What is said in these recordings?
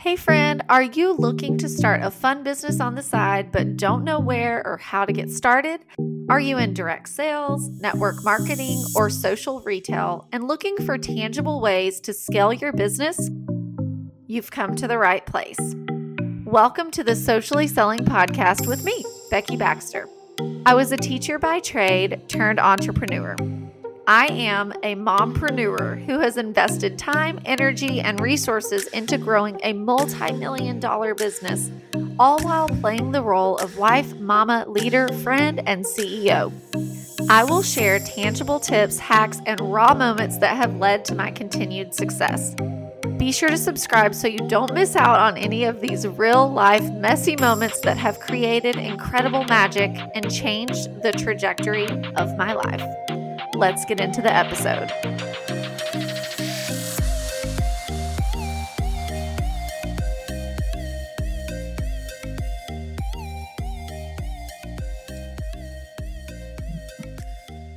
Hey, friend, are you looking to start a fun business on the side but don't know where or how to get started? Are you in direct sales, network marketing, or social retail and looking for tangible ways to scale your business? You've come to the right place. Welcome to the Socially Selling Podcast with me, Becky Baxter. I was a teacher by trade turned entrepreneur. I am a mompreneur who has invested time, energy, and resources into growing a multi million dollar business, all while playing the role of wife, mama, leader, friend, and CEO. I will share tangible tips, hacks, and raw moments that have led to my continued success. Be sure to subscribe so you don't miss out on any of these real life messy moments that have created incredible magic and changed the trajectory of my life let's get into the episode.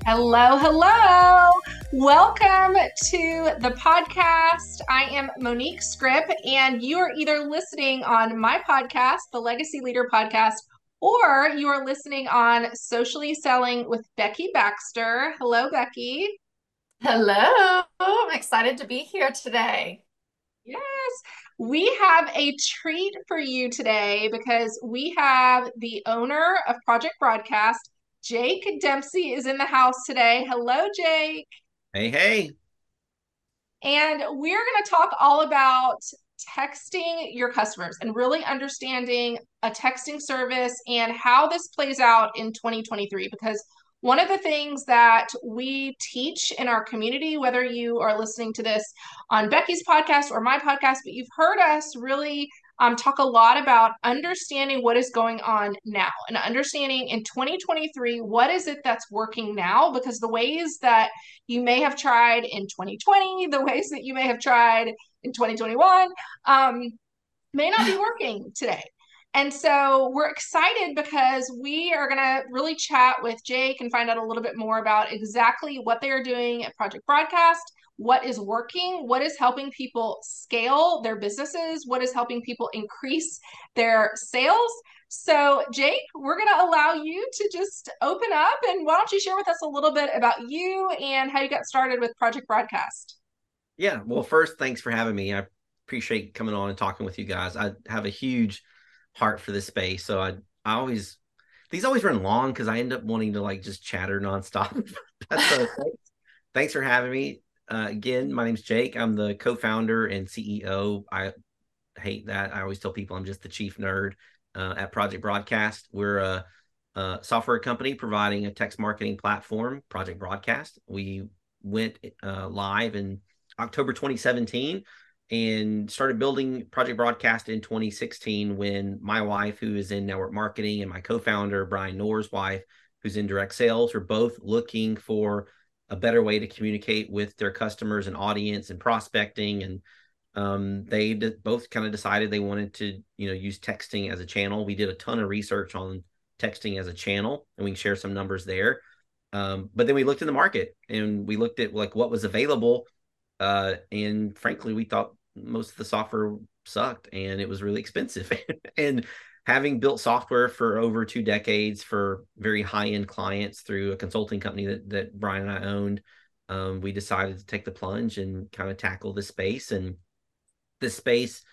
Hello, hello. Welcome to the podcast. I am Monique Scrip, and you are either listening on my podcast, the Legacy Leader Podcast, or you are listening on Socially Selling with Becky Baxter. Hello, Becky. Hello. I'm excited to be here today. Yes. We have a treat for you today because we have the owner of Project Broadcast, Jake Dempsey, is in the house today. Hello, Jake. Hey, hey. And we're going to talk all about texting your customers and really understanding a texting service and how this plays out in 2023 because one of the things that we teach in our community, whether you are listening to this on Becky's podcast or my podcast, but you've heard us really um, talk a lot about understanding what is going on now and understanding in 2023 what is it that's working now? Because the ways that you may have tried in 2020 the ways that you may have tried in 2021 um, may not be working today and so we're excited because we are going to really chat with Jake and find out a little bit more about exactly what they are doing at Project Broadcast what is working, what is helping people scale their businesses, what is helping people increase their sales. So, Jake, we're going to allow you to just open up and why don't you share with us a little bit about you and how you got started with Project Broadcast? Yeah, well, first, thanks for having me. I appreciate coming on and talking with you guys. I have a huge heart for this space, so I I always these always run long because I end up wanting to like just chatter nonstop. so thanks, thanks for having me. Uh, again, my name's Jake. I'm the co-founder and CEO. I hate that. I always tell people I'm just the chief nerd uh, at Project Broadcast. We're a, a, software company providing a text marketing platform, Project Broadcast. We went uh, live in October 2017 and started building Project Broadcast in 2016 when my wife, who is in network marketing, and my co-founder Brian Noor's wife, who's in direct sales, were both looking for a better way to communicate with their customers and audience and prospecting. And um, they d- both kind of decided they wanted to you know use texting as a channel. We did a ton of research on texting as a channel and we can share some numbers there. Um, but then we looked in the market and we looked at like what was available uh, and frankly we thought most of the software sucked and it was really expensive and having built software for over two decades for very high end clients through a consulting company that, that Brian and I owned, um, we decided to take the plunge and kind of tackle this space. And this space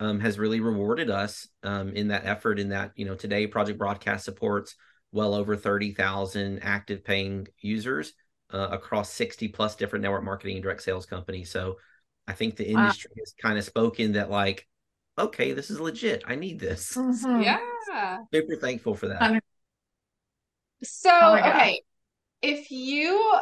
um, has really rewarded us um, in that effort. In that, you know, today Project Broadcast supports well over 30,000 active paying users uh, across 60 plus different network marketing and direct sales companies. So I think the industry wow. has kind of spoken that like okay, this is legit. I need this. Mm-hmm. Yeah. Super thankful for that. So, oh okay, if you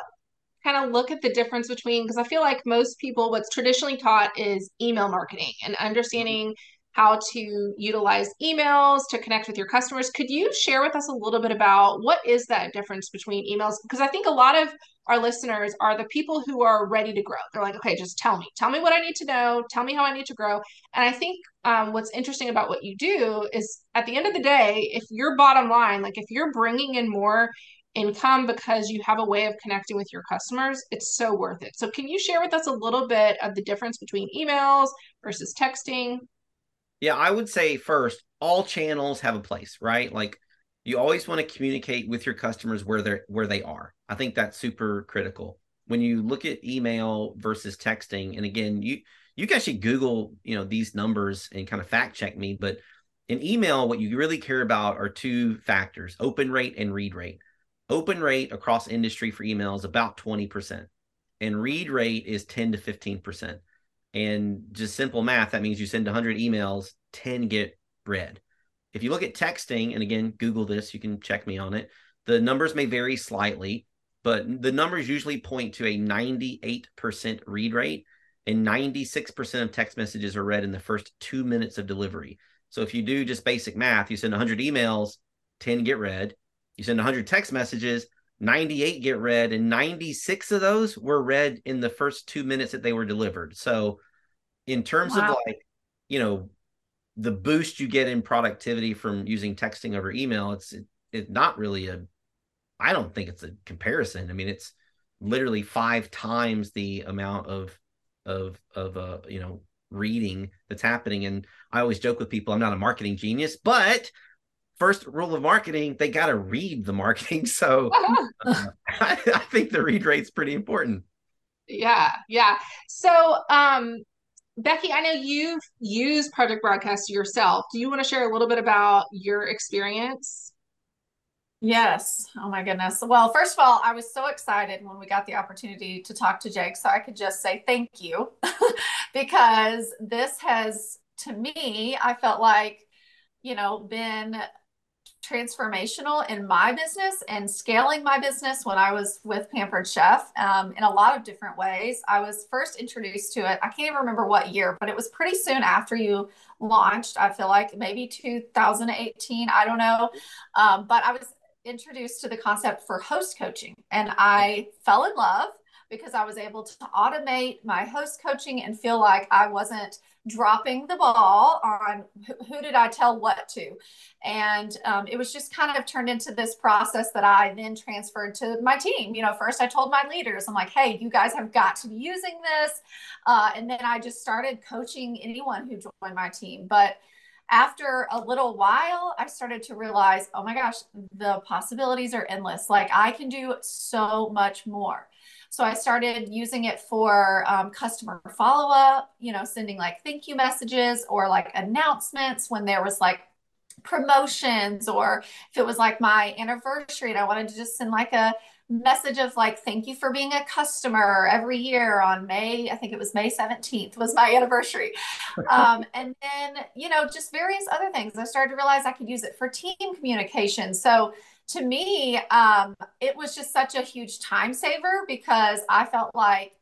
kind of look at the difference between, because I feel like most people, what's traditionally taught is email marketing and understanding how to utilize emails to connect with your customers. Could you share with us a little bit about what is that difference between emails? Because I think a lot of our listeners are the people who are ready to grow. They're like, okay, just tell me, tell me what I need to know, tell me how I need to grow. And I think um, what's interesting about what you do is at the end of the day, if your bottom line, like if you're bringing in more income because you have a way of connecting with your customers, it's so worth it. So, can you share with us a little bit of the difference between emails versus texting? Yeah, I would say first, all channels have a place, right? Like you always want to communicate with your customers where they're where they are. I think that's super critical. When you look at email versus texting, and again, you you can actually Google, you know, these numbers and kind of fact check me, but in email, what you really care about are two factors open rate and read rate. Open rate across industry for email is about 20%, and read rate is 10 to 15%. And just simple math, that means you send 100 emails, 10 get read. If you look at texting, and again, Google this, you can check me on it, the numbers may vary slightly, but the numbers usually point to a 98% read rate, and 96% of text messages are read in the first two minutes of delivery. So if you do just basic math, you send 100 emails, 10 get read. You send 100 text messages, 98 get read, and 96 of those were read in the first two minutes that they were delivered. So, in terms wow. of like, you know, the boost you get in productivity from using texting over email, it's it, it's not really a. I don't think it's a comparison. I mean, it's literally five times the amount of of of uh you know reading that's happening. And I always joke with people, I'm not a marketing genius, but first rule of marketing, they got to read the marketing. So uh, I, I think the read rate's pretty important. Yeah, yeah. So, um, Becky, I know you've used Project Broadcast yourself. Do you want to share a little bit about your experience? Yes. Oh my goodness. Well, first of all, I was so excited when we got the opportunity to talk to Jake. So I could just say thank you because this has, to me, I felt like, you know, been transformational in my business and scaling my business when I was with Pampered Chef um, in a lot of different ways. I was first introduced to it, I can't even remember what year, but it was pretty soon after you launched. I feel like maybe 2018, I don't know. Um, but I was introduced to the concept for host coaching and I fell in love because I was able to automate my host coaching and feel like I wasn't dropping the ball on who, did I tell what to. And um, it was just kind of turned into this process that I then transferred to my team. You know, first I told my leaders, I'm like, hey, you guys have got to be using this. Uh, and then I just started coaching anyone who joined my team. But after a little while, I started to realize, oh my gosh, the possibilities are endless. Like I can do so much more. So I started using it for um, customer follow up, you know, sending like thank you messages or like announcements when there was like promotions or if it was like my anniversary and I wanted to just send like a message of like thank you for being a customer every year on may i think it was may 17th was my anniversary. Um, and then you know just various other things. I started to realize i could use it for team communication. So to me um, it was just such a huge time saver because i felt like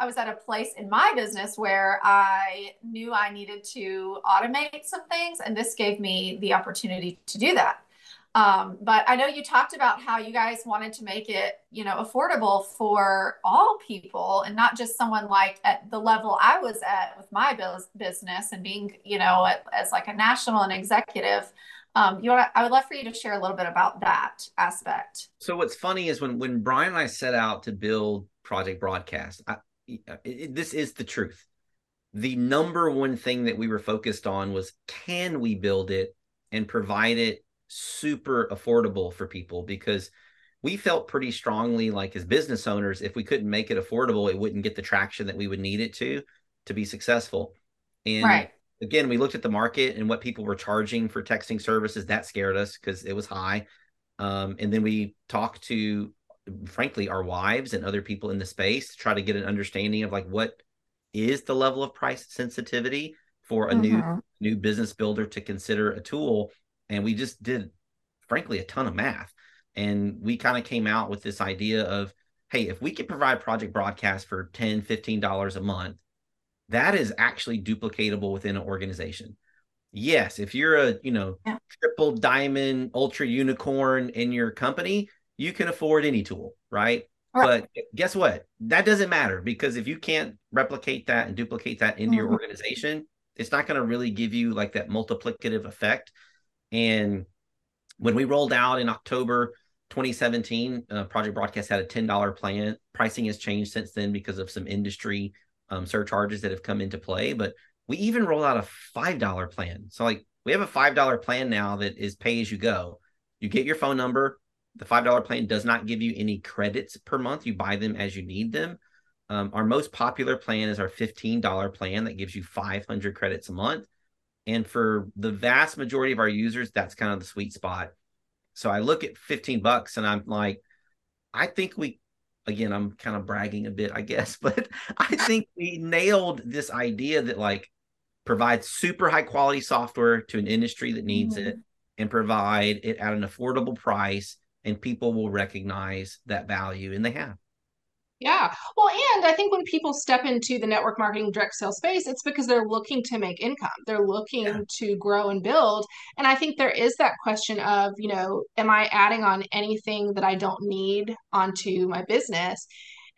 I was at a place in my business where I knew I needed to automate some things, and this gave me the opportunity to do that. Um, but I know you talked about how you guys wanted to make it, you know, affordable for all people and not just someone like at the level I was at with my business and being, you know, as like a national and executive. Um, you want I would love for you to share a little bit about that aspect. So what's funny is when when Brian and I set out to build Project Broadcast, I, it, this is the truth. The number one thing that we were focused on was can we build it and provide it super affordable for people because we felt pretty strongly like as business owners if we couldn't make it affordable it wouldn't get the traction that we would need it to to be successful and right. again we looked at the market and what people were charging for texting services that scared us because it was high um, and then we talked to frankly our wives and other people in the space to try to get an understanding of like what is the level of price sensitivity for a mm-hmm. new new business builder to consider a tool and we just did frankly a ton of math and we kind of came out with this idea of hey if we could provide project broadcast for 10 15 dollars a month that is actually duplicatable within an organization yes if you're a you know yeah. triple diamond ultra unicorn in your company you can afford any tool right? right but guess what that doesn't matter because if you can't replicate that and duplicate that into mm-hmm. your organization it's not going to really give you like that multiplicative effect and when we rolled out in October 2017, uh, Project Broadcast had a $10 plan. Pricing has changed since then because of some industry um, surcharges that have come into play. But we even rolled out a five dollar plan. So like we have a five dollar plan now that is pay as you go. You get your phone number. The five dollar plan does not give you any credits per month. You buy them as you need them. Um, our most popular plan is our fifteen dollar plan that gives you five hundred credits a month. And for the vast majority of our users, that's kind of the sweet spot. So I look at 15 bucks and I'm like, I think we, again, I'm kind of bragging a bit, I guess, but I think we nailed this idea that like provide super high quality software to an industry that needs mm-hmm. it and provide it at an affordable price and people will recognize that value and they have. Yeah. Well, and I think when people step into the network marketing direct sales space, it's because they're looking to make income. They're looking yeah. to grow and build. And I think there is that question of, you know, am I adding on anything that I don't need onto my business?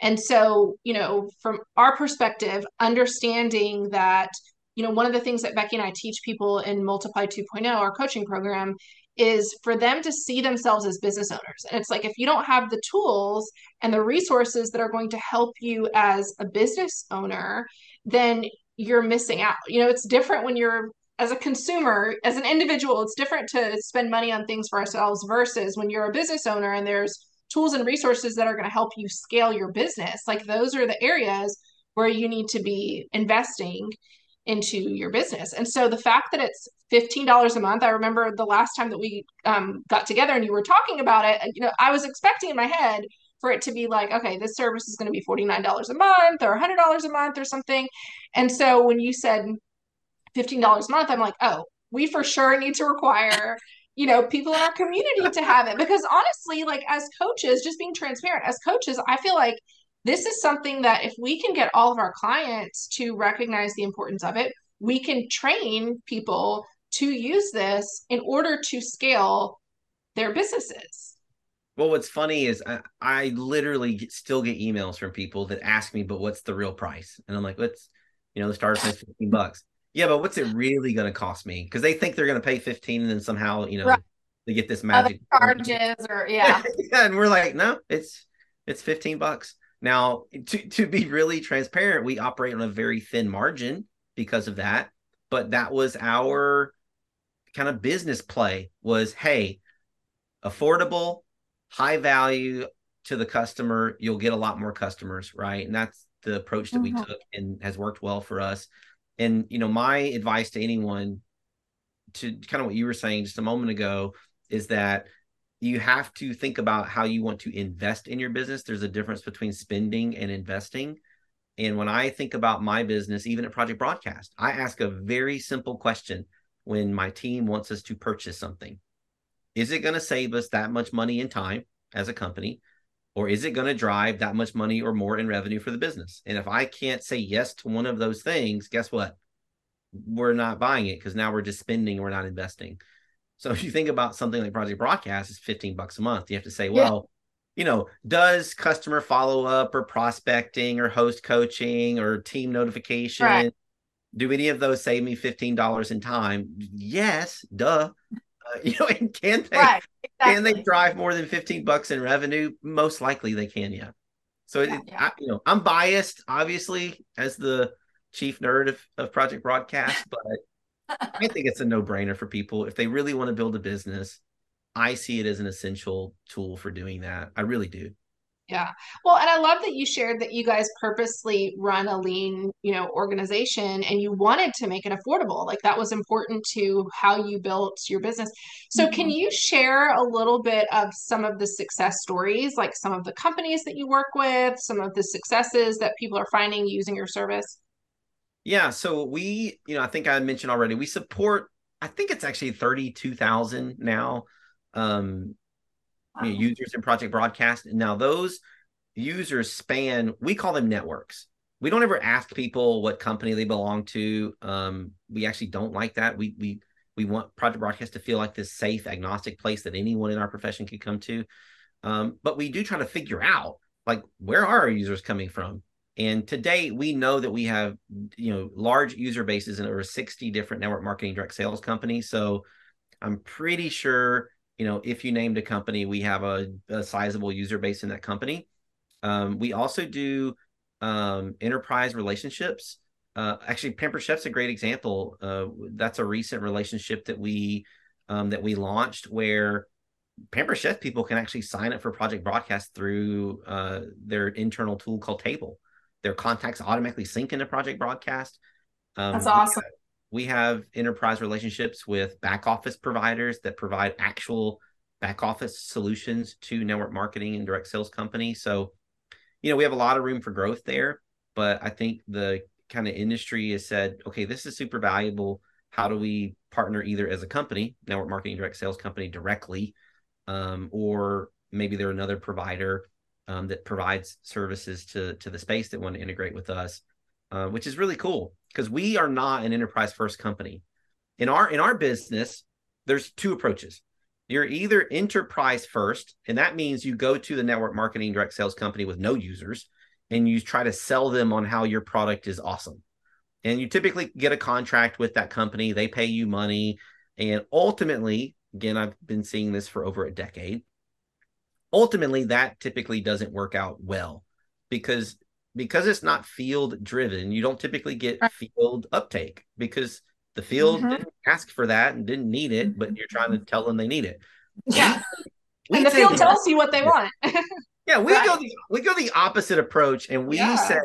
And so, you know, from our perspective, understanding that, you know, one of the things that Becky and I teach people in Multiply 2.0, our coaching program, is for them to see themselves as business owners. And it's like if you don't have the tools and the resources that are going to help you as a business owner, then you're missing out. You know, it's different when you're as a consumer, as an individual, it's different to spend money on things for ourselves versus when you're a business owner and there's tools and resources that are going to help you scale your business. Like those are the areas where you need to be investing into your business. And so the fact that it's $15 a month, I remember the last time that we um, got together and you were talking about it, you know, I was expecting in my head for it to be like, okay, this service is going to be $49 a month or $100 a month or something. And so when you said $15 a month, I'm like, oh, we for sure need to require you know people in our community to have it because honestly like as coaches just being transparent as coaches i feel like this is something that if we can get all of our clients to recognize the importance of it, we can train people to use this in order to scale their businesses. Well, what's funny is I, I literally get, still get emails from people that ask me, but what's the real price? And I'm like, what's, you know, the starter is 15 bucks. Yeah, but what's it really going to cost me? Because they think they're going to pay 15 and then somehow, you know, right. they get this magic Other charges or yeah. yeah. And we're like, no, it's, it's 15 bucks. Now, to, to be really transparent, we operate on a very thin margin because of that. But that was our kind of business play was, hey, affordable, high value to the customer, you'll get a lot more customers, right? And that's the approach that mm-hmm. we took and has worked well for us. And, you know, my advice to anyone to kind of what you were saying just a moment ago is that you have to think about how you want to invest in your business. There's a difference between spending and investing. And when I think about my business, even at Project Broadcast, I ask a very simple question when my team wants us to purchase something Is it going to save us that much money and time as a company? Or is it going to drive that much money or more in revenue for the business? And if I can't say yes to one of those things, guess what? We're not buying it because now we're just spending, we're not investing. So if you think about something like Project Broadcast, it's 15 bucks a month. You have to say, well, yeah. you know, does customer follow up or prospecting or host coaching or team notification? Right. Do any of those save me $15 in time? Yes, duh. Uh, you know, and can they right, exactly. can they drive more than 15 bucks in revenue? Most likely they can, yeah. So yeah, it, yeah. I, you know, I'm biased, obviously, as the chief nerd of, of Project Broadcast, but I think it's a no brainer for people. If they really want to build a business, I see it as an essential tool for doing that. I really do. Yeah. Well, and I love that you shared that you guys purposely run a lean, you know, organization and you wanted to make it affordable. Like that was important to how you built your business. So mm-hmm. can you share a little bit of some of the success stories, like some of the companies that you work with, some of the successes that people are finding using your service? Yeah, so we, you know, I think I mentioned already, we support, I think it's actually 32,000 now um wow. you know, users in Project Broadcast. Now those users span, we call them networks. We don't ever ask people what company they belong to. Um, we actually don't like that. We we we want Project Broadcast to feel like this safe, agnostic place that anyone in our profession could come to. Um, but we do try to figure out like where are our users coming from? And today we know that we have, you know, large user bases in over 60 different network marketing direct sales companies. So I'm pretty sure, you know, if you named a company, we have a, a sizable user base in that company. Um, we also do um, enterprise relationships. uh, actually, Pampered Chef's a great example. Uh, that's a recent relationship that we um, that we launched where Pampered Chef people can actually sign up for Project Broadcast through uh, their internal tool called Table. Their contacts automatically sync into Project Broadcast. Um, That's awesome. We have, we have enterprise relationships with back office providers that provide actual back office solutions to network marketing and direct sales companies. So, you know, we have a lot of room for growth there. But I think the kind of industry has said, okay, this is super valuable. How do we partner either as a company, network marketing direct sales company directly, um, or maybe they're another provider um, that provides services to to the space that want to integrate with us, uh, which is really cool because we are not an enterprise first company. In our in our business, there's two approaches. You're either enterprise first, and that means you go to the network marketing direct sales company with no users and you try to sell them on how your product is awesome. And you typically get a contract with that company, they pay you money. And ultimately, again, I've been seeing this for over a decade. Ultimately, that typically doesn't work out well because because it's not field driven, you don't typically get field uptake because the field mm-hmm. didn't ask for that and didn't need it, but you're trying to tell them they need it. Yeah. We and the field tells you what they want. Yeah, we right. go the we go the opposite approach, and we yeah. say,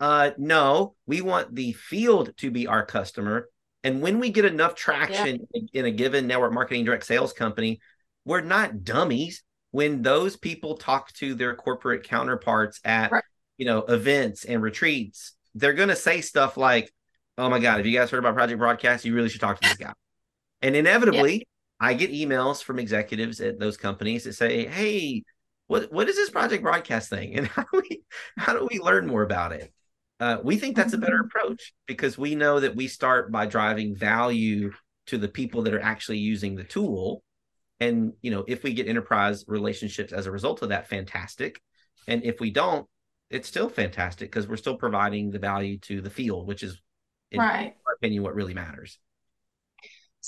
uh, no, we want the field to be our customer. And when we get enough traction yeah. in, in a given network marketing direct sales company, we're not dummies. When those people talk to their corporate counterparts at right. you know events and retreats, they're going to say stuff like, "Oh my God, if you guys heard about Project Broadcast? You really should talk to this guy." And inevitably, yeah. I get emails from executives at those companies that say, "Hey, what what is this project broadcast thing and how do we how do we learn more about it uh, we think that's a better mm-hmm. approach because we know that we start by driving value to the people that are actually using the tool and you know if we get enterprise relationships as a result of that fantastic and if we don't it's still fantastic because we're still providing the value to the field which is in right. my opinion what really matters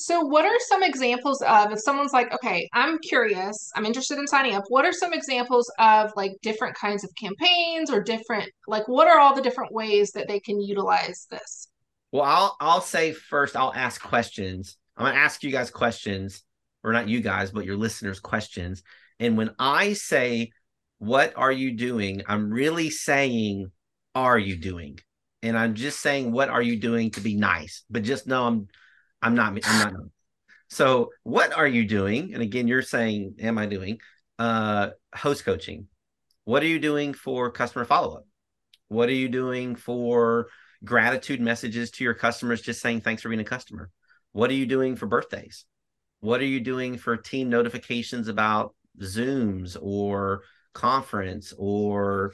so, what are some examples of if someone's like, okay, I'm curious, I'm interested in signing up, what are some examples of like different kinds of campaigns or different, like, what are all the different ways that they can utilize this? Well, I'll I'll say first, I'll ask questions. I'm gonna ask you guys questions, or not you guys, but your listeners questions. And when I say, "What are you doing?" I'm really saying, "Are you doing?" And I'm just saying, "What are you doing?" to be nice, but just know I'm I'm not. I'm not. So what are you doing? And again, you're saying, am I doing uh, host coaching? What are you doing for customer follow up? What are you doing for gratitude messages to your customers? Just saying thanks for being a customer. What are you doing for birthdays? What are you doing for team notifications about Zooms or conference or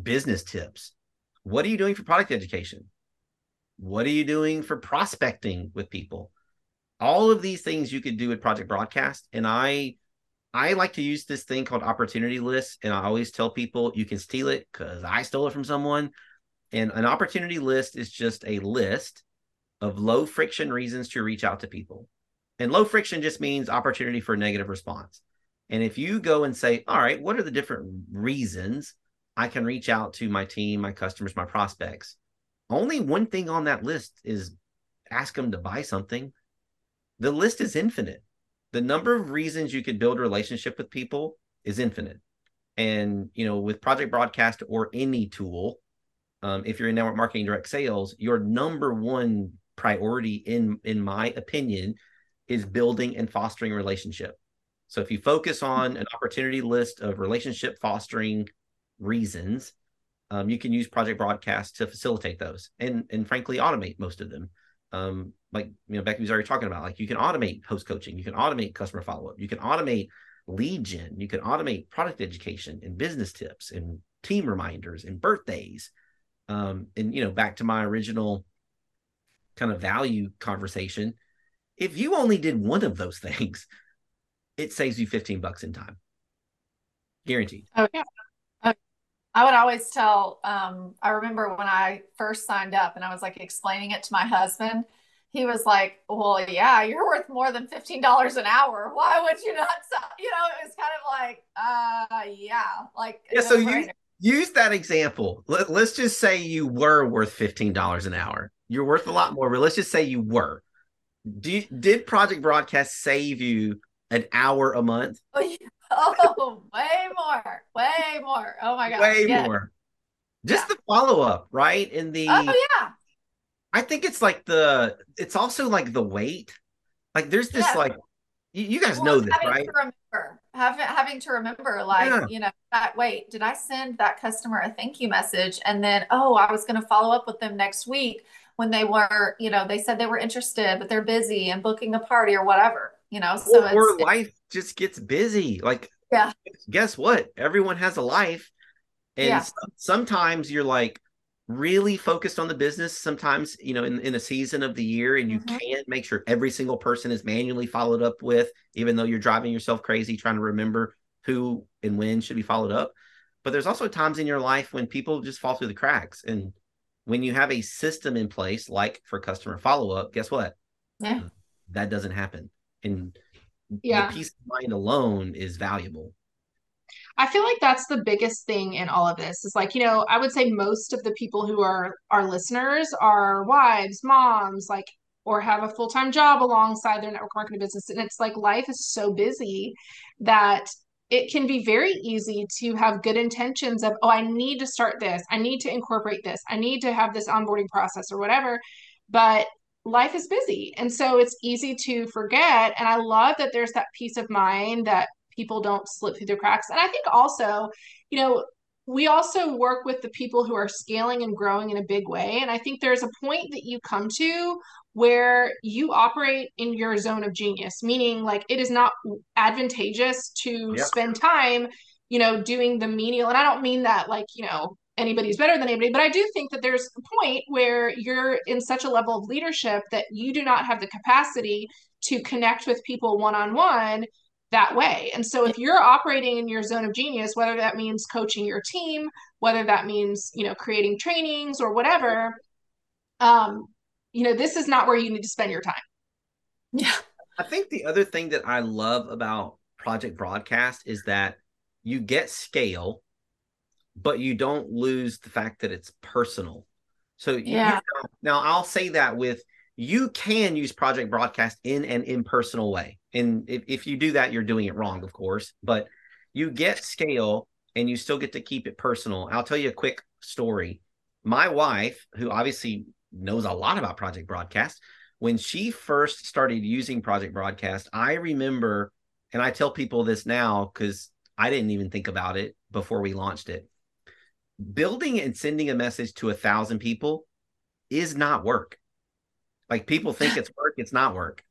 business tips? What are you doing for product education? What are you doing for prospecting with people? All of these things you could do with Project Broadcast. And I I like to use this thing called opportunity list. And I always tell people you can steal it because I stole it from someone. And an opportunity list is just a list of low friction reasons to reach out to people. And low friction just means opportunity for negative response. And if you go and say, all right, what are the different reasons I can reach out to my team, my customers, my prospects? only one thing on that list is ask them to buy something. The list is infinite. The number of reasons you could build a relationship with people is infinite. And you know, with Project Broadcast or any tool, um, if you're in network marketing direct sales, your number one priority, in in my opinion, is building and fostering relationship. So if you focus on an opportunity list of relationship fostering reasons, um, you can use Project Broadcast to facilitate those and and frankly automate most of them. Um, like you know, Becky was already talking about, like you can automate host coaching, you can automate customer follow up, you can automate lead gen, you can automate product education and business tips and team reminders and birthdays. Um, and you know, back to my original kind of value conversation, if you only did one of those things, it saves you 15 bucks in time. Guaranteed. Oh yeah. I would always tell, um, I remember when I first signed up and I was like explaining it to my husband. He was like, Well, yeah, you're worth more than $15 an hour. Why would you not? Sell? You know, it was kind of like, uh, yeah, like, yeah. So you, use that example. Let, let's just say you were worth $15 an hour. You're worth a lot more, but let's just say you were. Do you, did Project Broadcast save you an hour a month? Oh, way more, way more. Oh my god, way more. Just yeah. the follow up, right? In the oh yeah, I think it's like the it's also like the weight. Like there's this yeah. like you, you guys well, know this, right? To remember, having having to remember, like yeah. you know, that wait, did I send that customer a thank you message, and then oh, I was going to follow up with them next week when they were, you know, they said they were interested, but they're busy and booking a party or whatever, you know. So or, or life just gets busy. Like, yeah, guess what? Everyone has a life, and yeah. sometimes you're like, really focused on the business sometimes you know in, in a season of the year and you mm-hmm. can't make sure every single person is manually followed up with even though you're driving yourself crazy trying to remember who and when should be followed up but there's also times in your life when people just fall through the cracks and when you have a system in place like for customer follow-up guess what? Yeah. That doesn't happen. And yeah. the peace of mind alone is valuable. I feel like that's the biggest thing in all of this is like, you know, I would say most of the people who are our listeners are wives, moms, like, or have a full time job alongside their network marketing business. And it's like life is so busy that it can be very easy to have good intentions of, oh, I need to start this. I need to incorporate this. I need to have this onboarding process or whatever. But life is busy. And so it's easy to forget. And I love that there's that peace of mind that people don't slip through the cracks. And I think also, you know, we also work with the people who are scaling and growing in a big way. And I think there's a point that you come to where you operate in your zone of genius, meaning like it is not advantageous to yep. spend time, you know, doing the menial. And I don't mean that like, you know, anybody's better than anybody, but I do think that there's a point where you're in such a level of leadership that you do not have the capacity to connect with people one on one that way. And so if you're operating in your zone of genius, whether that means coaching your team, whether that means, you know, creating trainings or whatever, um, you know, this is not where you need to spend your time. Yeah. I think the other thing that I love about Project Broadcast is that you get scale, but you don't lose the fact that it's personal. So yeah. You, now I'll say that with you can use Project Broadcast in an impersonal way. And if, if you do that, you're doing it wrong, of course, but you get scale and you still get to keep it personal. I'll tell you a quick story. My wife, who obviously knows a lot about Project Broadcast, when she first started using Project Broadcast, I remember, and I tell people this now because I didn't even think about it before we launched it. Building and sending a message to a thousand people is not work. Like people think it's work, it's not work.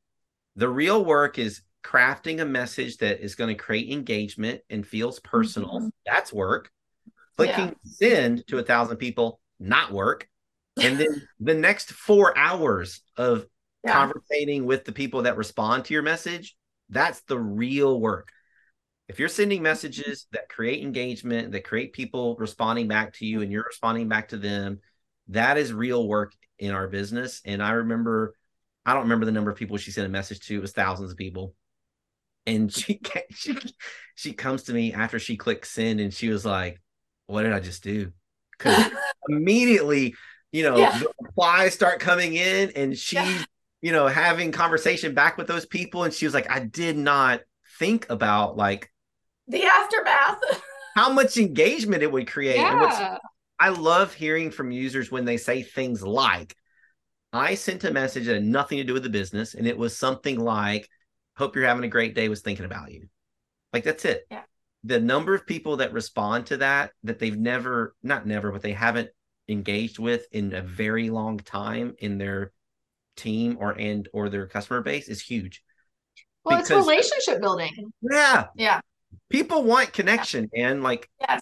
The real work is crafting a message that is going to create engagement and feels personal. Mm-hmm. That's work. Clicking yeah. send to a thousand people, not work. And then the next four hours of yeah. conversating with the people that respond to your message, that's the real work. If you're sending messages that create engagement, that create people responding back to you and you're responding back to them, that is real work in our business. And I remember, I don't remember the number of people she sent a message to. It was thousands of people. And she she she comes to me after she clicked send, and she was like, "What did I just do?" Because immediately, you know, yeah. replies start coming in, and she's yeah. you know having conversation back with those people, and she was like, "I did not think about like the aftermath." how much engagement it would create. Yeah. I love hearing from users when they say things like, I sent a message that had nothing to do with the business, and it was something like, Hope you're having a great day, was thinking about you. Like, that's it. Yeah. The number of people that respond to that, that they've never, not never, but they haven't engaged with in a very long time in their team or and or their customer base is huge. Well, because, it's relationship building. Yeah. Yeah. People want connection yeah. and like yes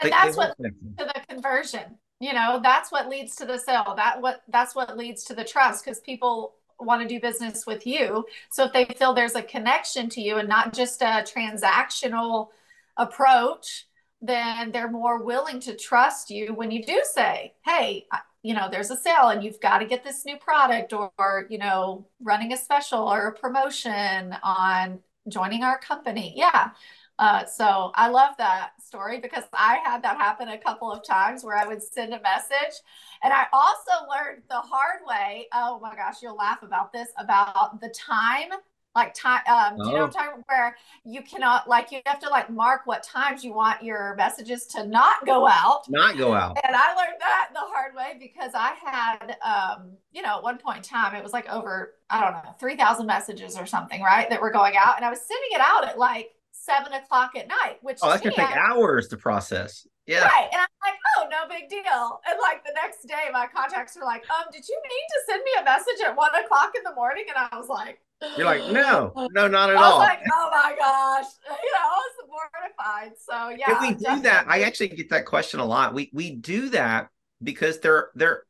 and they, that's they what leads to the conversion you know that's what leads to the sale that what that's what leads to the trust because people want to do business with you so if they feel there's a connection to you and not just a transactional approach then they're more willing to trust you when you do say hey you know there's a sale and you've got to get this new product or, or you know running a special or a promotion on joining our company yeah Uh, so I love that story because I had that happen a couple of times where I would send a message. And I also learned the hard way. Oh my gosh, you'll laugh about this about the time like time um, do you know what i'm oh. talking about where you cannot like you have to like mark what times you want your messages to not go out not go out and i learned that the hard way because i had um you know at one point in time it was like over i don't know 3000 messages or something right that were going out and i was sending it out at like seven o'clock at night which oh that's gonna take hours to process yeah. Right. And I'm like, oh, no big deal. And like the next day, my contacts were like, um, did you mean to send me a message at one o'clock in the morning? And I was like, you're like, no, no, not at I all. like, oh my gosh, you know, I was mortified. So yeah, if we do definitely. that, I actually get that question a lot. We we do that because they're they're,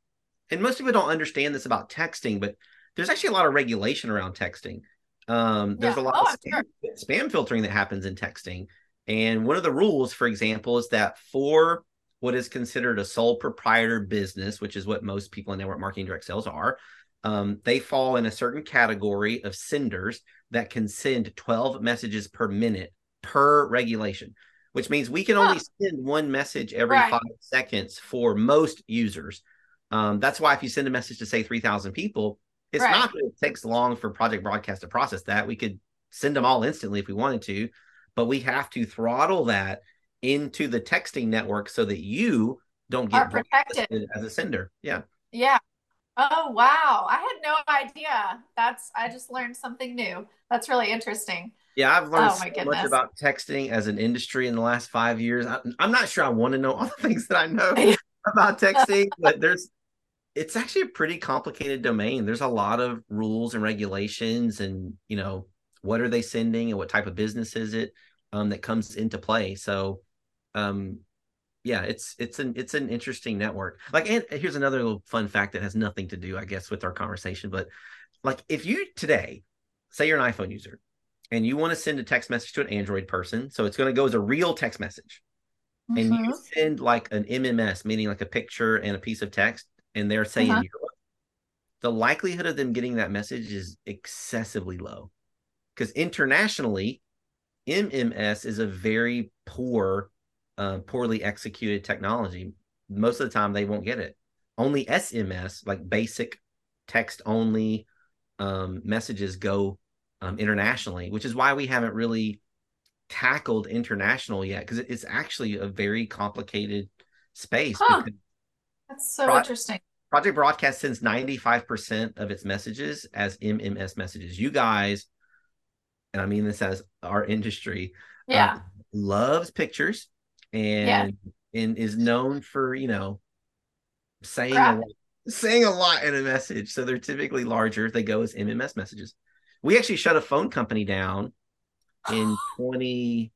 and most people don't understand this about texting, but there's actually a lot of regulation around texting. Um, there's yeah. a lot oh, of spam, sure. spam filtering that happens in texting, and one of the rules, for example, is that for what is considered a sole proprietor business, which is what most people in network marketing direct sales are, um, they fall in a certain category of senders that can send 12 messages per minute per regulation, which means we can only send one message every right. five seconds for most users. Um, that's why if you send a message to say 3,000 people, it's right. not that it takes long for Project Broadcast to process that. We could send them all instantly if we wanted to, but we have to throttle that into the texting network so that you don't get protected as a sender. Yeah. Yeah. Oh, wow. I had no idea. That's, I just learned something new. That's really interesting. Yeah, I've learned oh, so much about texting as an industry in the last five years. I, am not sure I want to know all the things that I know about texting, but there's, it's actually a pretty complicated domain. There's a lot of rules and regulations, and you know, what are they sending and what type of business is it um, that comes into play. So, um, yeah, it's it's an it's an interesting network. Like, and here's another little fun fact that has nothing to do, I guess, with our conversation. But like, if you today say you're an iPhone user and you want to send a text message to an Android person, so it's going to go as a real text message, mm-hmm. and you mm-hmm. send like an MMS, meaning like a picture and a piece of text, and they're saying uh-huh. the likelihood of them getting that message is excessively low because internationally, MMS is a very poor uh, poorly executed technology, most of the time they won't get it. Only SMS, like basic text only um, messages, go um, internationally, which is why we haven't really tackled international yet because it's actually a very complicated space. Huh. That's so Pro- interesting. Project Broadcast sends 95% of its messages as MMS messages. You guys, and I mean this as our industry, yeah, uh, loves pictures and yeah. and is known for you know saying a, saying a lot in a message. So they're typically larger. They go as MMS messages. We actually shut a phone company down in 20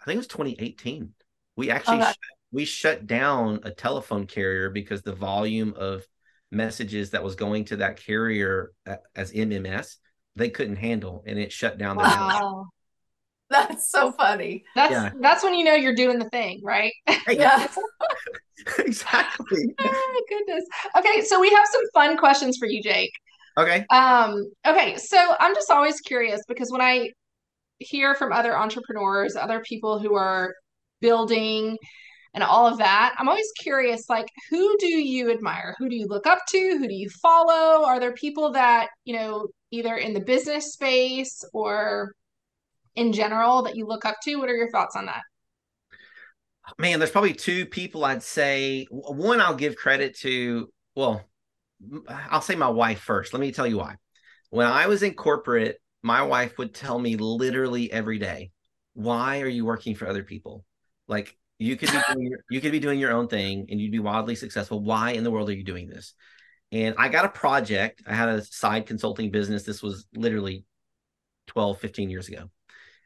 I think it was 2018. We actually okay. shut, we shut down a telephone carrier because the volume of messages that was going to that carrier uh, as MMS they couldn't handle and it shut down the wow. That's so funny. That's yeah. that's when you know you're doing the thing, right? yeah. exactly. Oh goodness. Okay, so we have some fun questions for you, Jake. Okay. Um, okay, so I'm just always curious because when I hear from other entrepreneurs, other people who are building and all of that, I'm always curious like who do you admire? Who do you look up to? Who do you follow? Are there people that, you know, either in the business space or in general that you look up to? What are your thoughts on that? Man, there's probably two people I'd say. One, I'll give credit to, well, I'll say my wife first. Let me tell you why. When I was in corporate, my wife would tell me literally every day, "Why are you working for other people? Like you could be doing your, you could be doing your own thing and you'd be wildly successful. Why in the world are you doing this?" And I got a project. I had a side consulting business. This was literally 12, 15 years ago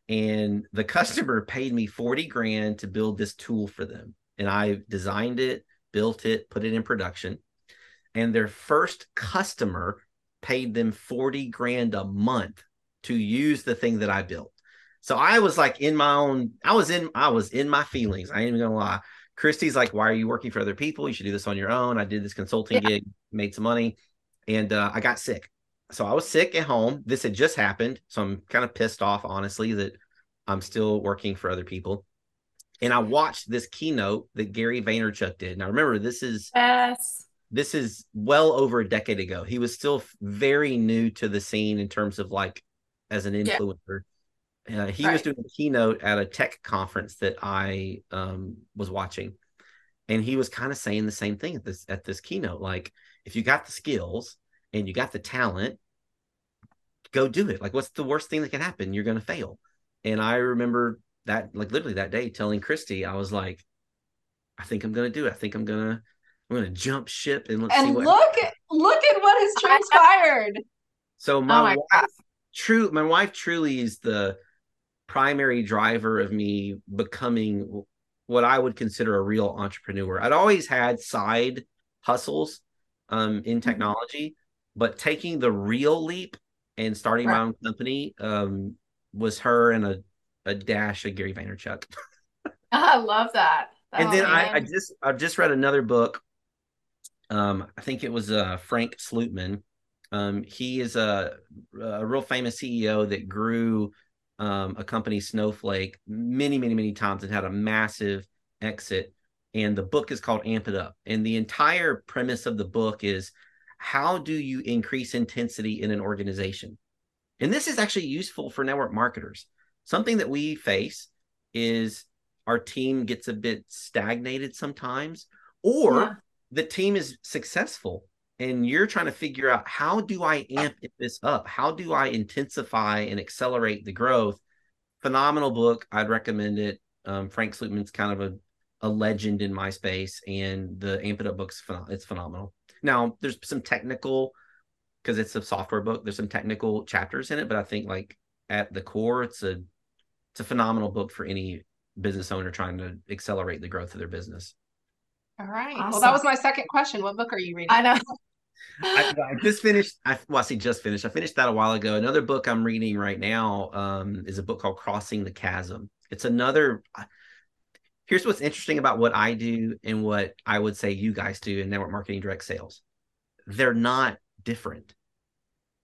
and the customer paid me 40 grand to build this tool for them. And i designed it built it put it in production. And their first customer paid them 40 grand a month to use the thing that i built. So i was like in my own i was in i was in my feelings. I ain't even gonna lie. Christy's like why are you working for other people? You should do this on your own. I did this consulting yeah. gig made some money. And uh, i got sick so I was sick at home. This had just happened. So I'm kind of pissed off, honestly, that I'm still working for other people. And I watched this keynote that Gary Vaynerchuk did. Now remember, this is yes. This is well over a decade ago. He was still very new to the scene in terms of like as an influencer. Yeah. Uh, he right. was doing a keynote at a tech conference that I um, was watching, and he was kind of saying the same thing at this at this keynote. Like, if you got the skills and you got the talent, go do it. Like, what's the worst thing that can happen? You're going to fail. And I remember that, like, literally that day, telling Christy, I was like, I think I'm going to do it. I think I'm going to, I'm going to jump ship and let's and see what. look at look at what has transpired. So my, oh my wife, true, my wife truly is the primary driver of me becoming what I would consider a real entrepreneur. I'd always had side hustles um, in mm-hmm. technology, mm-hmm. But taking the real leap and starting right. my own company um, was her and a, a dash of Gary Vaynerchuk. I love that. and oh, then I, I, just I've just read another book. Um, I think it was uh, Frank Slootman. Um, he is a, a real famous CEO that grew um, a company Snowflake many, many, many times and had a massive exit. And the book is called Amp It Up. And the entire premise of the book is how do you increase intensity in an organization? And this is actually useful for network marketers. Something that we face is our team gets a bit stagnated sometimes, or yeah. the team is successful and you're trying to figure out how do I amp this up? How do I intensify and accelerate the growth? Phenomenal book. I'd recommend it. Um, Frank Slootman's kind of a, a legend in my space, and the Amp It Up book's it's phenomenal. Now, there's some technical because it's a software book. There's some technical chapters in it, but I think like at the core, it's a it's a phenomenal book for any business owner trying to accelerate the growth of their business. All right. Awesome. Well, that was my second question. What book are you reading? I know. I, I, just finished. I well, I see just finished. I finished that a while ago. Another book I'm reading right now um, is a book called Crossing the Chasm. It's another. Here's what's interesting about what I do and what I would say you guys do in network marketing direct sales. They're not different.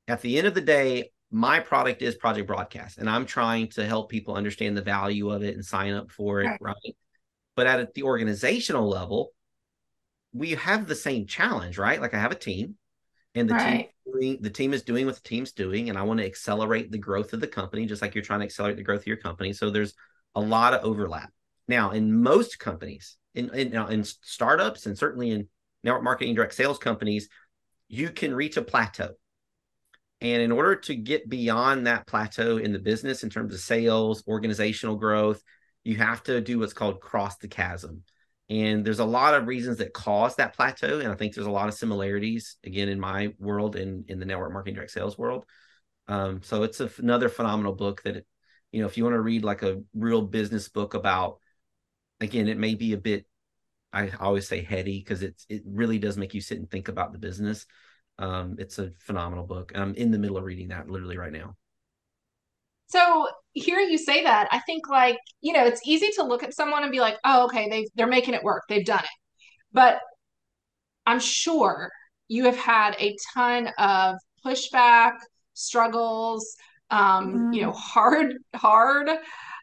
At the end of the day, my product is Project Broadcast, and I'm trying to help people understand the value of it and sign up for it, right? right? But at the organizational level, we have the same challenge, right? Like I have a team, and the right. team doing, the team is doing what the team's doing, and I want to accelerate the growth of the company, just like you're trying to accelerate the growth of your company. So there's a lot of overlap. Now, in most companies, in in, in startups, and certainly in network marketing direct sales companies, you can reach a plateau. And in order to get beyond that plateau in the business in terms of sales, organizational growth, you have to do what's called cross the chasm. And there's a lot of reasons that cause that plateau. And I think there's a lot of similarities, again, in my world and in the network marketing direct sales world. Um, so it's another phenomenal book that, you know, if you want to read like a real business book about, again, it may be a bit, I always say heady because it's, it really does make you sit and think about the business. Um, it's a phenomenal book. I'm in the middle of reading that literally right now. So hearing you say that, I think like, you know, it's easy to look at someone and be like, oh, okay, they they're making it work. They've done it. But I'm sure you have had a ton of pushback, struggles, um, mm. you know, mm. hard, hard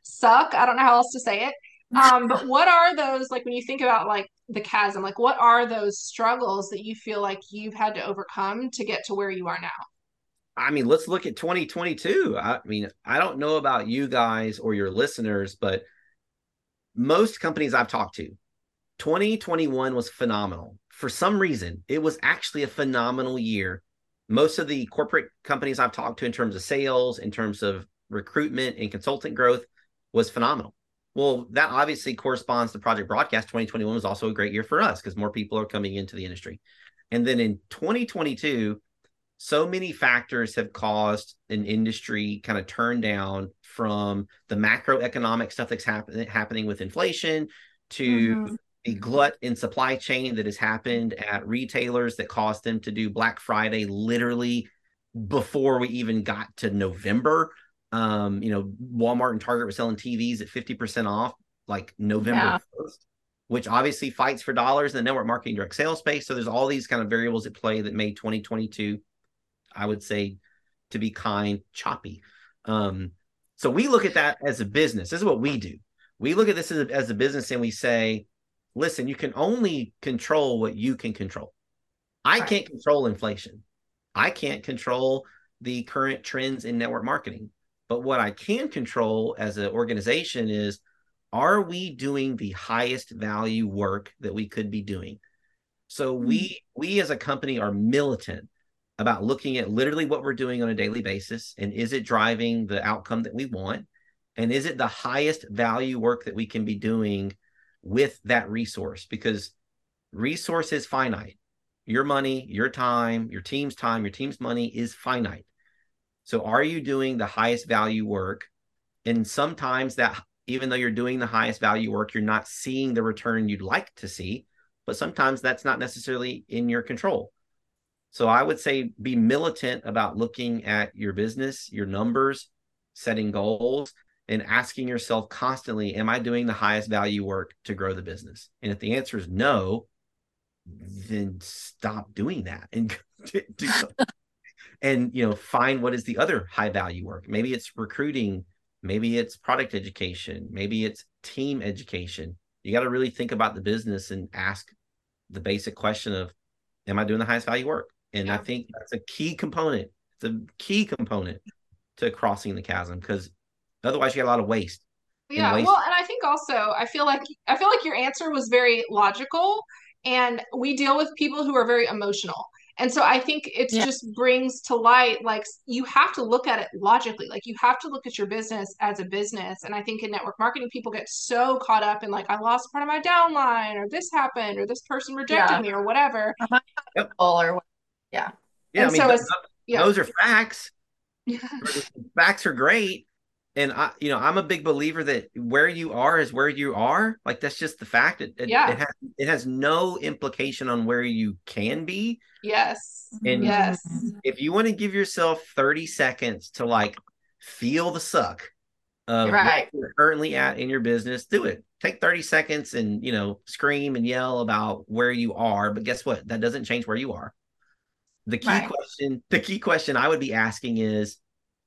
suck. I don't know how else to say it. Um, but what are those like when you think about like the chasm, like what are those struggles that you feel like you've had to overcome to get to where you are now? I mean, let's look at 2022. I mean, I don't know about you guys or your listeners, but most companies I've talked to, 2021 was phenomenal. For some reason, it was actually a phenomenal year. Most of the corporate companies I've talked to in terms of sales, in terms of recruitment and consultant growth was phenomenal. Well, that obviously corresponds to Project Broadcast. 2021 was also a great year for us because more people are coming into the industry. And then in 2022, so many factors have caused an industry kind of turn down from the macroeconomic stuff that's happen- happening with inflation to mm-hmm. the glut in supply chain that has happened at retailers that caused them to do Black Friday literally before we even got to November. Um, you know, Walmart and Target were selling TVs at 50% off like November yeah. 1st, which obviously fights for dollars in the network marketing direct sales space. So there's all these kind of variables at play that made 2022 I would say, to be kind, choppy. Um, So we look at that as a business. This is what we do. We look at this as a, as a business and we say, listen, you can only control what you can control. I right. can't control inflation. I can't control the current trends in network marketing. But what I can control as an organization is are we doing the highest value work that we could be doing? So mm-hmm. we we as a company are militant about looking at literally what we're doing on a daily basis and is it driving the outcome that we want and is it the highest value work that we can be doing with that resource because resource is finite your money your time your team's time your team's money is finite so are you doing the highest value work and sometimes that even though you're doing the highest value work you're not seeing the return you'd like to see but sometimes that's not necessarily in your control so I would say be militant about looking at your business, your numbers, setting goals, and asking yourself constantly, am I doing the highest value work to grow the business? And if the answer is no, then stop doing that and and you know find what is the other high value work. Maybe it's recruiting, maybe it's product education, maybe it's team education. You got to really think about the business and ask the basic question of am I doing the highest value work? And yeah. I think that's a key component. It's a key component to crossing the chasm because otherwise you get a lot of waste. Yeah, waste. well, and I think also I feel like I feel like your answer was very logical and we deal with people who are very emotional. And so I think it yeah. just brings to light like you have to look at it logically. Like you have to look at your business as a business. And I think in network marketing, people get so caught up in like, I lost part of my downline, or this happened, or this person rejected yeah. me, or whatever. Uh-huh. Yep. Or yeah. Yeah. And I mean, so those, yeah. those are facts. Yeah. facts are great. And I, you know, I'm a big believer that where you are is where you are. Like that's just the fact. It, it, yeah. it has it has no implication on where you can be. Yes. And yes. If you want to give yourself 30 seconds to like feel the suck of right. where you're currently at in your business, do it. Take 30 seconds and you know, scream and yell about where you are. But guess what? That doesn't change where you are. The key right. question, the key question I would be asking is,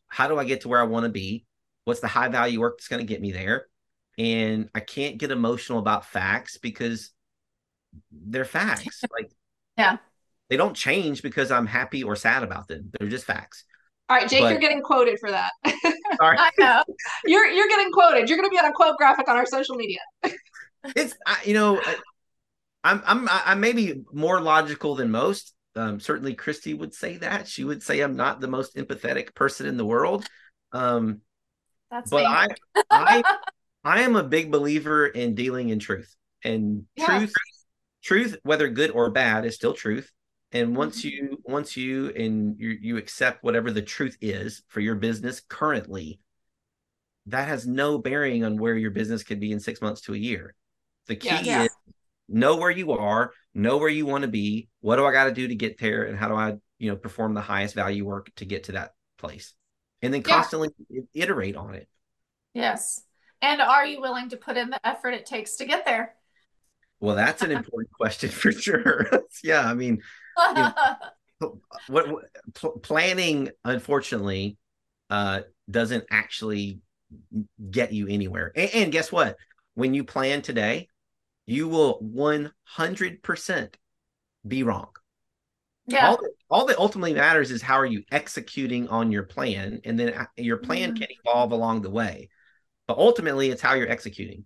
how do I get to where I want to be? What's the high value work that's going to get me there? And I can't get emotional about facts because they're facts. Like, yeah, they don't change because I'm happy or sad about them. They're just facts. All right, Jake, but, you're getting quoted for that. sorry, I know you're you're getting quoted. You're going to be on a quote graphic on our social media. it's I, you know, I, I'm I'm I may be more logical than most, um, certainly Christy would say that. She would say I'm not the most empathetic person in the world. Um, That's but. I, I, I am a big believer in dealing in truth and yeah. truth, truth, whether good or bad, is still truth. And once mm-hmm. you, once you and you, you accept whatever the truth is for your business currently, that has no bearing on where your business could be in six months to a year. The key yeah. is know where you are, know where you want to be. What do I got to do to get there? And how do I, you know, perform the highest value work to get to that place? And then constantly iterate on it. Yes. And are you willing to put in the effort it takes to get there? Well, that's an important question for sure. yeah, I mean, you know, what, what pl- planning, unfortunately, uh, doesn't actually get you anywhere. And, and guess what? When you plan today, you will 100% be wrong. Yeah. All that, all that ultimately matters is how are you executing on your plan, and then uh, your plan mm. can evolve along the way. But ultimately, it's how you're executing.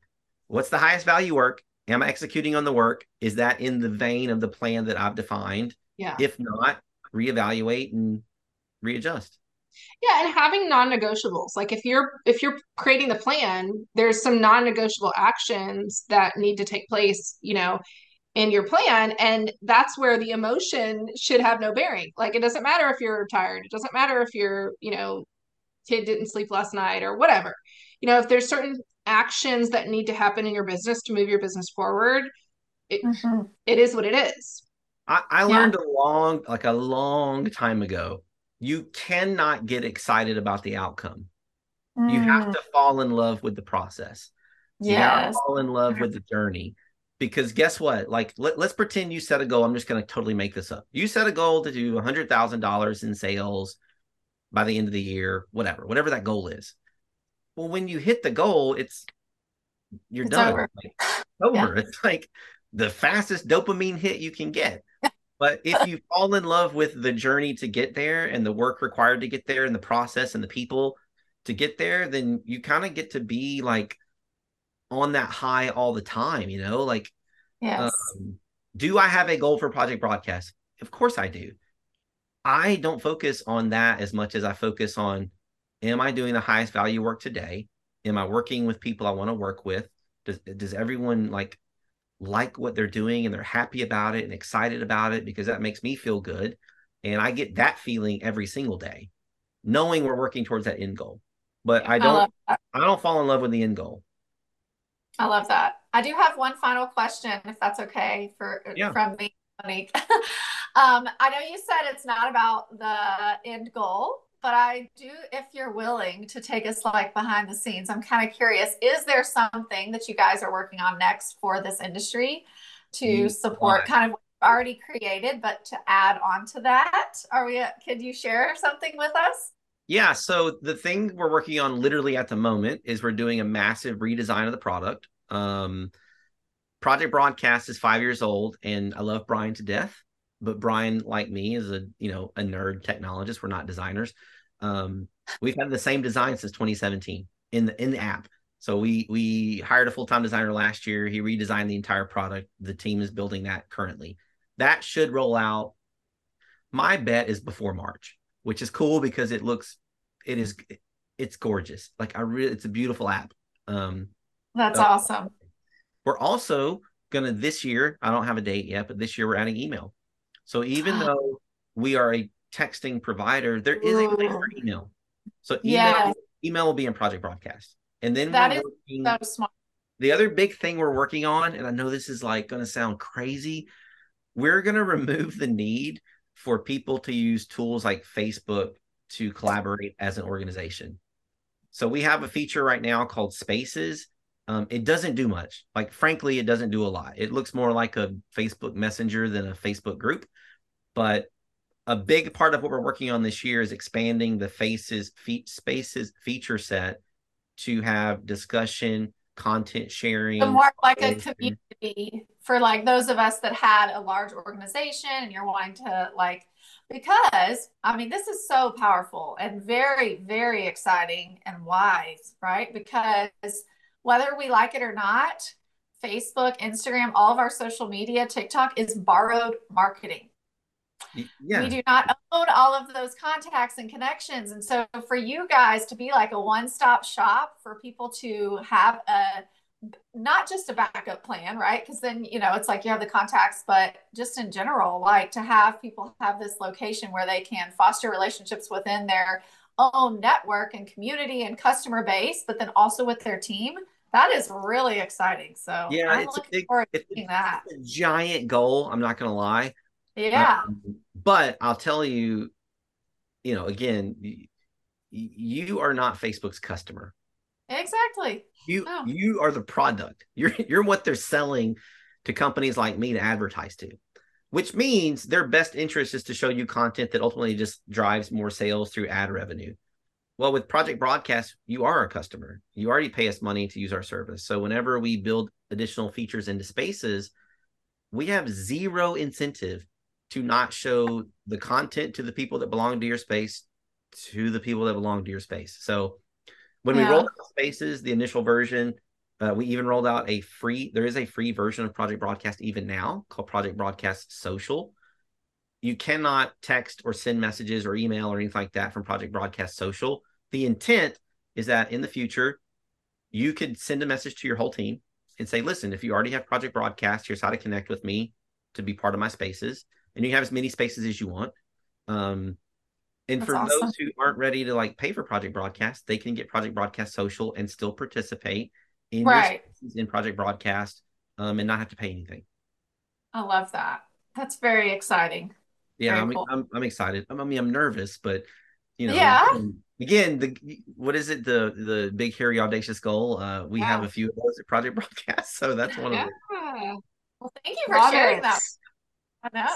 What's the highest value work? Am I executing on the work? Is that in the vein of the plan that I've defined? Yeah. If not, reevaluate and readjust yeah and having non-negotiables like if you're if you're creating the plan there's some non-negotiable actions that need to take place you know in your plan and that's where the emotion should have no bearing like it doesn't matter if you're tired it doesn't matter if your you know kid didn't sleep last night or whatever you know if there's certain actions that need to happen in your business to move your business forward it, mm-hmm. it is what it is I, I learned a long like a long time ago you cannot get excited about the outcome. Mm. You have mm. to fall in love with the process. Yes. You have to fall in love with the journey. Because guess what? Like, let, let's pretend you set a goal. I'm just going to totally make this up. You set a goal to do $100,000 in sales by the end of the year, whatever, whatever that goal is. Well, when you hit the goal, it's you're It's done. over. Like, over. It's like the fastest dopamine hit you can get. But if you fall in love with the journey to get there and the work required to get there and the process and the people to get there, then you kind of get to be like on that high all the time, you know? Like, Yes. um, do I have a goal for Project Broadcast? Of course I do. I don't focus on that as much as I focus on am I doing the highest value work today? Am I working with people I want to work with? Does does everyone like like what they're doing and they're happy about it and excited about it because that makes me feel good and I get that feeling every single day knowing we're working towards that end goal. But I I don't that. I don't fall in love with the end goal. I love that. I do have one final question, if that's okay for Yeah. from me, Monique. um, I know you said it's not about the end goal, but I do, if you're willing to take us like behind the scenes, I'm kind of curious. Is there something that you guys are working on next for this industry to You support are. kind of already created, but to add on to that? Are we, could you share something with us? Yeah, so the thing we're working on literally at the moment is we're doing a massive redesign of the product. Um, Project Broadcast is five years old, and I love Brian to death. But Brian, like me, is a you know a nerd technologist. We're not designers. Um, we've had the same design since 2017 in the in the app. So we we hired a full time designer last year. He redesigned the entire product. The team is building that currently. That should roll out. My bet is before March which is cool because it looks it is it's gorgeous like i really it's a beautiful app um That's Uh, awesome. we're also gonna this year i don't have a date yet but this year we're adding email so even though we are a texting provider there is a place for email so email Yes. email will be in project broadcast and then That we're working, So smart. the other big thing we're working on and i know this is like going to sound crazy we're going to remove the need for people to use tools like facebook to collaborate as an organization. So we have a feature right now called spaces. Um, it doesn't do much. Like frankly it doesn't do a lot. It looks more like a facebook messenger than a facebook group. But a big part of what we're working on this year is expanding the faces fe- spaces feature set to have discussion content sharing So more like a community for like those of us that had a large organization and you're wanting to like because I mean this is so powerful and very very exciting and wise, right? Because whether we like it or not, Facebook, Instagram, all of our social media, TikTok is borrowed marketing. Yeah We do not own all of those contacts and connections. And so for you guys to be like a one-stop shop for people to have a not just a backup plan, right? Because then, you know, it's like you have the contacts, but just in general, like to have people have this location where they can foster relationships within their own network and community and customer base, but then also with their team. That is really exciting. So Yeah, I'm it's a looking big- forward to it's, seeing that. it's a giant goal i'm not gonna lie Yeah. Um, but i'll tell you you know again y- you are not facebook's customer Exactly. you No. you are the product you're you're what they're selling to companies like me to advertise to which means their best interest is to show you content that ultimately just drives more sales through ad revenue well with project broadcast you are a customer you already pay us money to use our service so whenever we build additional features into spaces we have zero incentive to not show the content to the people that belong to your space to the people that belong to your space. So when we rolled out spaces the initial version uh, we even rolled out a free there is a free version of project broadcast even now called project broadcast social. You cannot text or send messages or email or anything like that from project broadcast social. The intent is that in the future you could send a message to your whole team and say listen if you already have project broadcast here's how to connect with me to be part of my spaces and you have as many spaces as you want um, and That's for awesome. those who aren't ready to like pay for project broadcast they can get project broadcast social and still participate in Right. in project broadcast um, and not have to pay anything I love that. That's very exciting. yeah Very I'm, cool. I'm i'm excited i mean i'm nervous but you know Yeah. again, again the what is it the the big hairy audacious goal uh we have a few of those at project broadcast so that's one of Yeah. them Well, thank you for Love sharing it. that.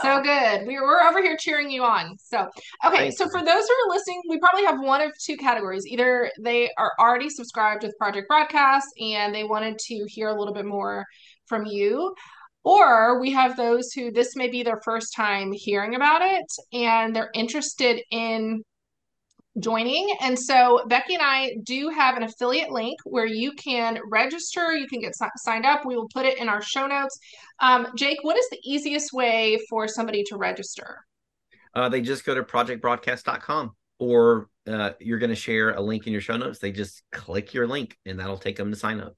So good. We're, we're over here cheering you on. So, okay. Thank so, you. for those who are listening, we probably have one of two categories. Either they are already subscribed with Project Broadcast and they wanted to hear a little bit more from you, or we have those who this may be their first time hearing about it and they're interested in joining. And so Becky and I do have an affiliate link where you can register, you can get signed up. We will put it in our show notes. Um, Jake, what is the easiest way for somebody to register? Uh, they just go to projectbroadcast.com or uh, you're going to share a link in your show notes. They just click your link and that'll take them to sign up.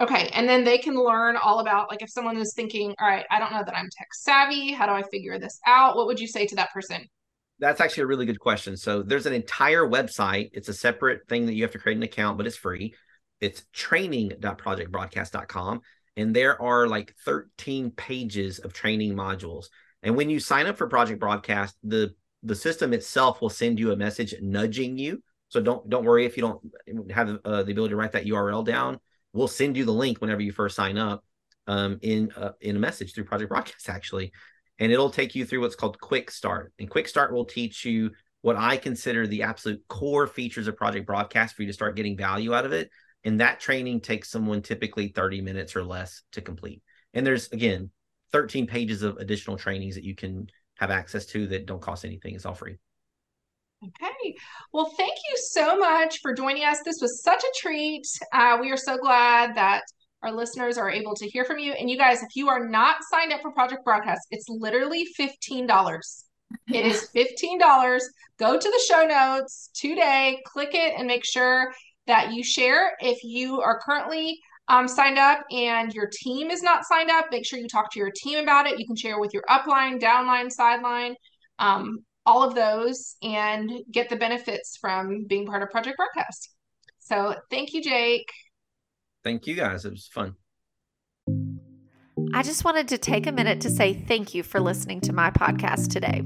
Okay. And then they can learn all about, like, if someone is thinking, all right, I don't know that I'm tech savvy. How do I figure this out? What would you say to that person? That's actually a really good question. So there's an entire website. It's a separate thing that you have to create an account, but it's free. It's training.projectbroadcast.com. And there are like 13 pages of training modules. And when you sign up for Project Broadcast, the the system itself will send you a message nudging you. So don't don't worry if you don't have uh, the ability to write that URL down. We'll send you the link whenever you first sign up um, in uh, in a message through Project Broadcast actually and it'll take you through what's called Quick Start. And Quick Start will teach you what I consider the absolute core features of Project Broadcast for you to start getting value out of it. And that training takes someone typically 30 minutes or less to complete. And there's, again, 13 pages of additional trainings that you can have access to that don't cost anything. It's all free. Okay. Well, thank you so much for joining us. This was such a treat. Uh, we are so glad that our listeners are able to hear from you. And you guys, if you are not signed up for Project Broadcast, it's literally $15. It is $15. Go to the show notes today, click it, and make sure that you share. If you are currently um, signed up and your team is not signed up, make sure you talk to your team about it. You can share with your upline, downline, sideline, um, all of those, and get the benefits from being part of Project Broadcast. So thank you, Jake thank you guys. It was fun. I just wanted to take a minute to say thank you for listening to my podcast today.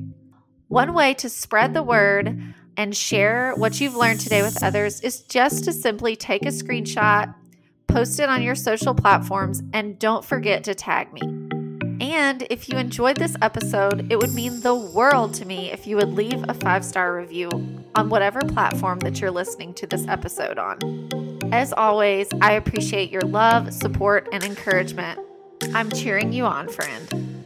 One way to spread the word and share what you've learned today with others is just to simply take a screenshot, post it on your social platforms, and don't forget to tag me. And if you enjoyed this episode, it would mean the world to me if you would leave a five star review on whatever platform that you're listening to this episode on. As always, I appreciate your love, support, and encouragement. I'm cheering you on, friend.